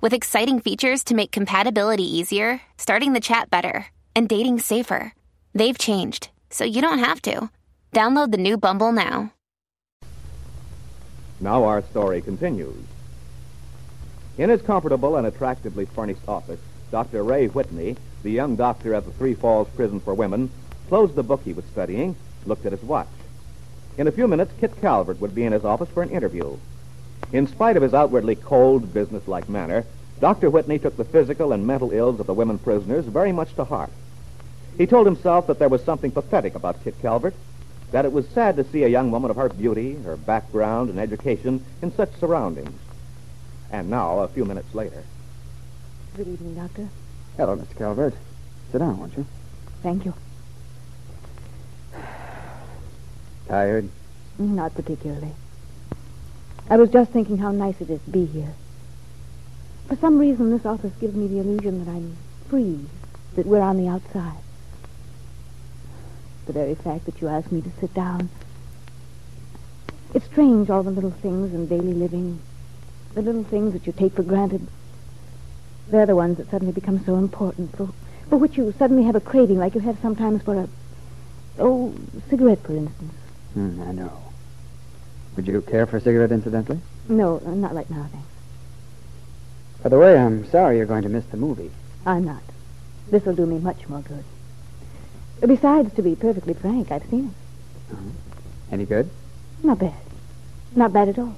with exciting features to make compatibility easier, starting the chat better, and dating safer. They've changed, so you don't have to. Download the new Bumble now. Now our story continues. In his comfortable and attractively furnished office, Dr. Ray Whitney, the young doctor at the Three Falls Prison for Women, closed the book he was studying, looked at his watch. In a few minutes, Kit Calvert would be in his office for an interview. In spite of his outwardly cold, businesslike manner, Dr. Whitney took the physical and mental ills of the women prisoners very much to heart. He told himself that there was something pathetic about Kit Calvert, that it was sad to see a young woman of her beauty, her background, and education in such surroundings. And now, a few minutes later. Good evening, Doctor. Hello, Mr. Calvert. Sit down, won't you? Thank you. Tired? Not particularly. I was just thinking how nice it is to be here. For some reason, this office gives me the illusion that I'm free, that we're on the outside. The very fact that you asked me to sit down. It's strange, all the little things in daily living, the little things that you take for granted. They're the ones that suddenly become so important, for, for which you suddenly have a craving, like you have sometimes for a, oh, cigarette, for instance. Mm, I know. Would you care for a cigarette, incidentally? No, uh, not right now, thanks. By the way, I'm sorry you're going to miss the movie. I'm not. This'll do me much more good. Besides, to be perfectly frank, I've seen it. Uh-huh. Any good? Not bad. Not bad at all.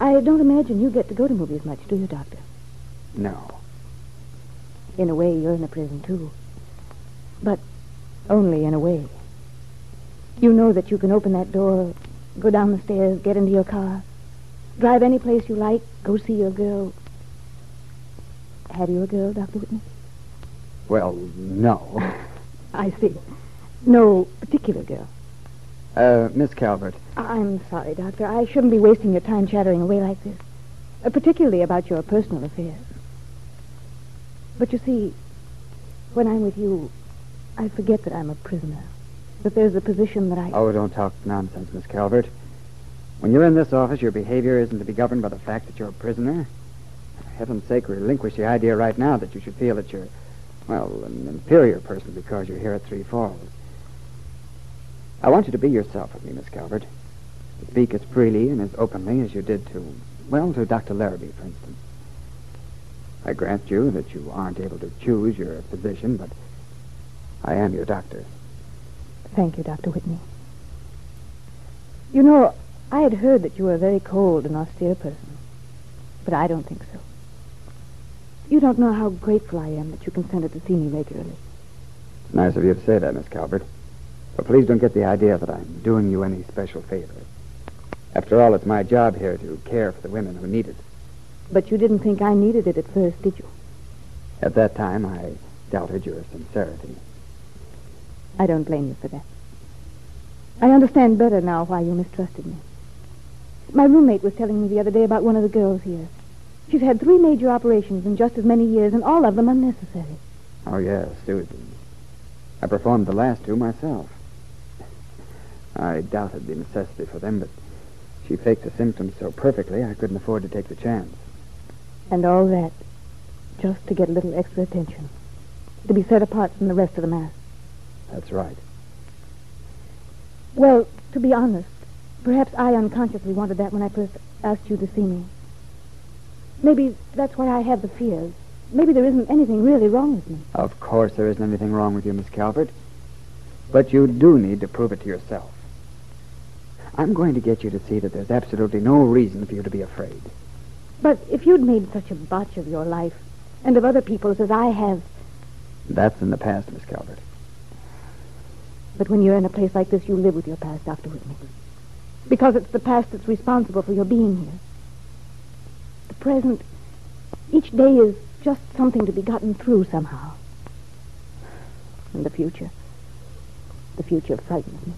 I don't imagine you get to go to movies much, do you, Doctor? No. In a way, you're in a prison, too. But only in a way. You know that you can open that door, go down the stairs, get into your car, drive any place you like, go see your girl. Have you a girl, Dr. Whitney? Well, no. I see. No particular girl. Uh, Miss Calvert. I'm sorry, Doctor. I shouldn't be wasting your time chattering away like this, uh, particularly about your personal affairs. But you see, when I'm with you, I forget that I'm a prisoner. That there's a position that I. Oh, don't talk nonsense, Miss Calvert. When you're in this office, your behavior isn't to be governed by the fact that you're a prisoner. For heaven's sake, relinquish the idea right now that you should feel that you're, well, an inferior person because you're here at Three Falls. I want you to be yourself with me, Miss Calvert. To speak as freely and as openly as you did to, well, to Dr. Larrabee, for instance. I grant you that you aren't able to choose your position, but I am your doctor. Thank you, Dr. Whitney. You know, I had heard that you were a very cold and austere person, but I don't think so. You don't know how grateful I am that you consented to see me regularly. It's nice of you to say that, Miss Calvert. But please don't get the idea that I'm doing you any special favor. After all, it's my job here to care for the women who need it. But you didn't think I needed it at first, did you? At that time, I doubted your sincerity. I don't blame you for that. I understand better now why you mistrusted me. My roommate was telling me the other day about one of the girls here. She's had three major operations in just as many years, and all of them unnecessary. Oh, yes, Susan. I performed the last two myself. I doubted the necessity for them, but she faked the symptoms so perfectly I couldn't afford to take the chance. And all that just to get a little extra attention. To be set apart from the rest of the mass. That's right. Well, to be honest, perhaps I unconsciously wanted that when I first asked you to see me. Maybe that's why I have the fears. maybe there isn't anything really wrong with me. Of course there isn't anything wrong with you, Miss Calvert. But you do need to prove it to yourself. I'm going to get you to see that there's absolutely no reason for you to be afraid. But if you'd made such a botch of your life, and of other people's as I have, That's in the past, Miss Calvert. But when you're in a place like this, you live with your past. Whitney. Because it's the past that's responsible for your being here. The present, each day is just something to be gotten through somehow. And the future, the future frightens me.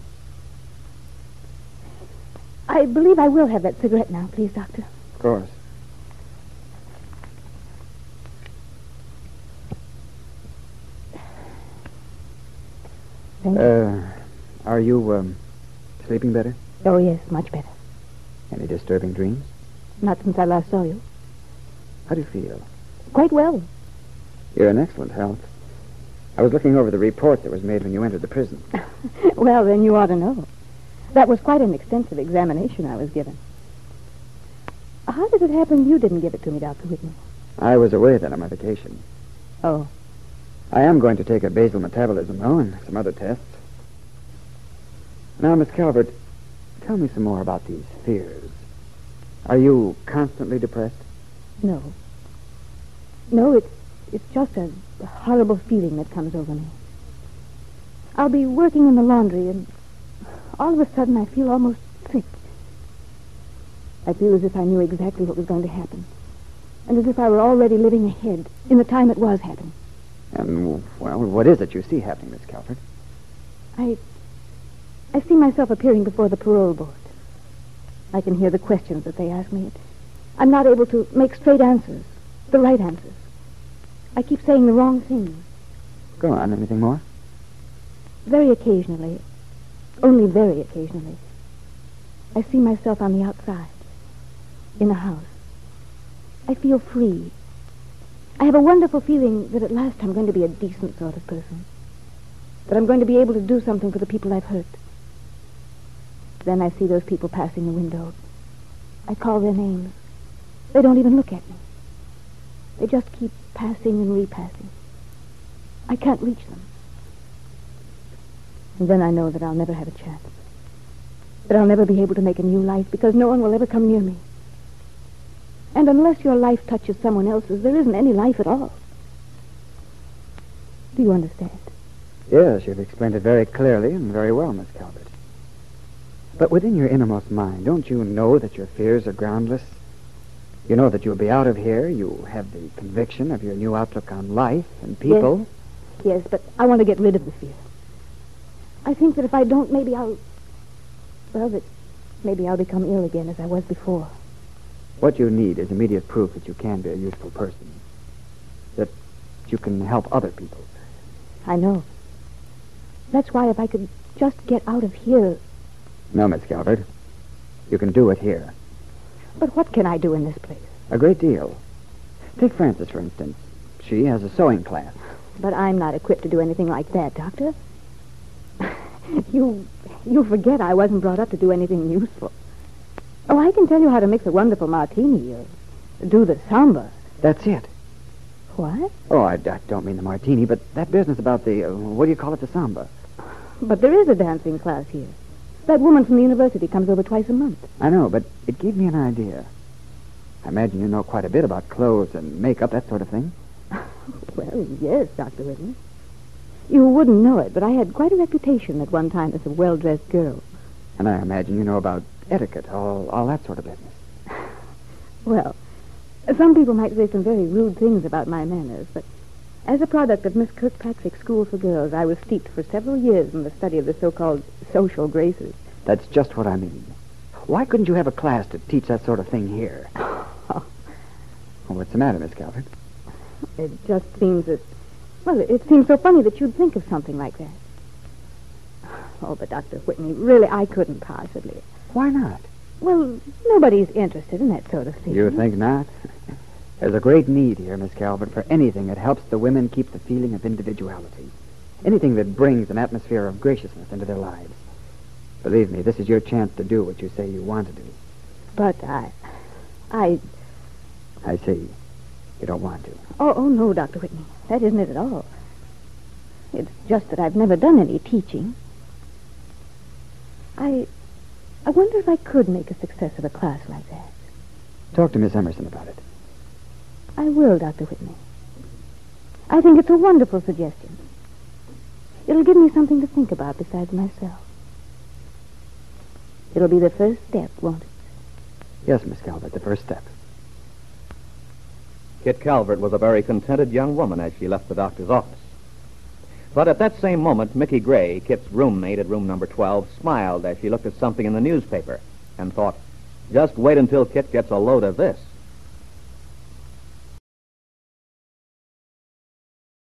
I believe I will have that cigarette now, please, Doctor. Of course. Thank you. Uh, are you, um, sleeping better? Oh, yes, much better. Any disturbing dreams? Not since I last saw you. How do you feel? Quite well. You're in excellent health. I was looking over the report that was made when you entered the prison. well, then you ought to know. That was quite an extensive examination I was given. How did it happen you didn't give it to me, Dr. Whitney? I was away then on my vacation. Oh, I am going to take a basal metabolism, though, and some other tests. Now, Miss Calvert, tell me some more about these fears. Are you constantly depressed? no. No, it's, it's just a horrible feeling that comes over me. I'll be working in the laundry, and all of a sudden I feel almost sick. I feel as if I knew exactly what was going to happen, and as if I were already living ahead in the time it was happening. And, well, what is it you see happening, Miss Calvert? I I see myself appearing before the parole board. I can hear the questions that they ask me. I'm not able to make straight answers, the right answers. I keep saying the wrong things. Go on. Anything more? Very occasionally, only very occasionally, I see myself on the outside, in a house. I feel free. I have a wonderful feeling that at last I'm going to be a decent sort of person. That I'm going to be able to do something for the people I've hurt. Then I see those people passing the window. I call their names. They don't even look at me. They just keep passing and repassing. I can't reach them. And then I know that I'll never have a chance. That I'll never be able to make a new life because no one will ever come near me. And unless your life touches someone else's, there isn't any life at all. Do you understand? Yes, you've explained it very clearly and very well, Miss Calvert. But within your innermost mind, don't you know that your fears are groundless? You know that you'll be out of here. You have the conviction of your new outlook on life and people. Yes, but I want to get rid of the fear. I think that if I don't, maybe I'll. Well, that maybe I'll become ill again as I was before. What you need is immediate proof that you can be a useful person. That you can help other people. I know. That's why if I could just get out of here. No, Miss Calvert. You can do it here. But what can I do in this place? A great deal. Take Frances, for instance. She has a sewing class. But I'm not equipped to do anything like that, Doctor. you you forget I wasn't brought up to do anything useful. Oh, I can tell you how to mix a wonderful martini or do the samba. That's it. What? Oh, I, I don't mean the martini, but that business about the, uh, what do you call it, the samba? But there is a dancing class here. That woman from the university comes over twice a month. I know, but it gave me an idea. I imagine you know quite a bit about clothes and makeup, that sort of thing. Well, yes, Dr. Whitney. You wouldn't know it, but I had quite a reputation at one time as a well-dressed girl. And I imagine you know about etiquette, all, all that sort of business. Well, some people might say some very rude things about my manners, but as a product of Miss Kirkpatrick's School for Girls, I was steeped for several years in the study of the so-called social graces. That's just what I mean. Why couldn't you have a class to teach that sort of thing here? Well, what's the matter, Miss Calvert? It just seems that, well, it seems so funny that you'd think of something like that. Oh, but Dr. Whitney, really, I couldn't possibly. Why not? Well, nobody's interested in that sort of thing. You think not? There's a great need here, Miss Calvert, for anything that helps the women keep the feeling of individuality. Anything that brings an atmosphere of graciousness into their lives. Believe me, this is your chance to do what you say you want to do. But I, I, I see. you don't want to. Oh, oh, no, Dr. Whitney. That isn't it at all. It's just that I've never done any teaching. I. I wonder if I could make a success of a class like that. Talk to Miss Emerson about it. I will, Dr. Whitney. I think it's a wonderful suggestion. It'll give me something to think about besides myself. It'll be the first step, won't it? Yes, Miss Calvert, the first step. Kit Calvert was a very contented young woman as she left the doctor's office. But at that same moment, Mickey Gray, Kit's roommate at room number 12, smiled as she looked at something in the newspaper and thought, just wait until Kit gets a load of this.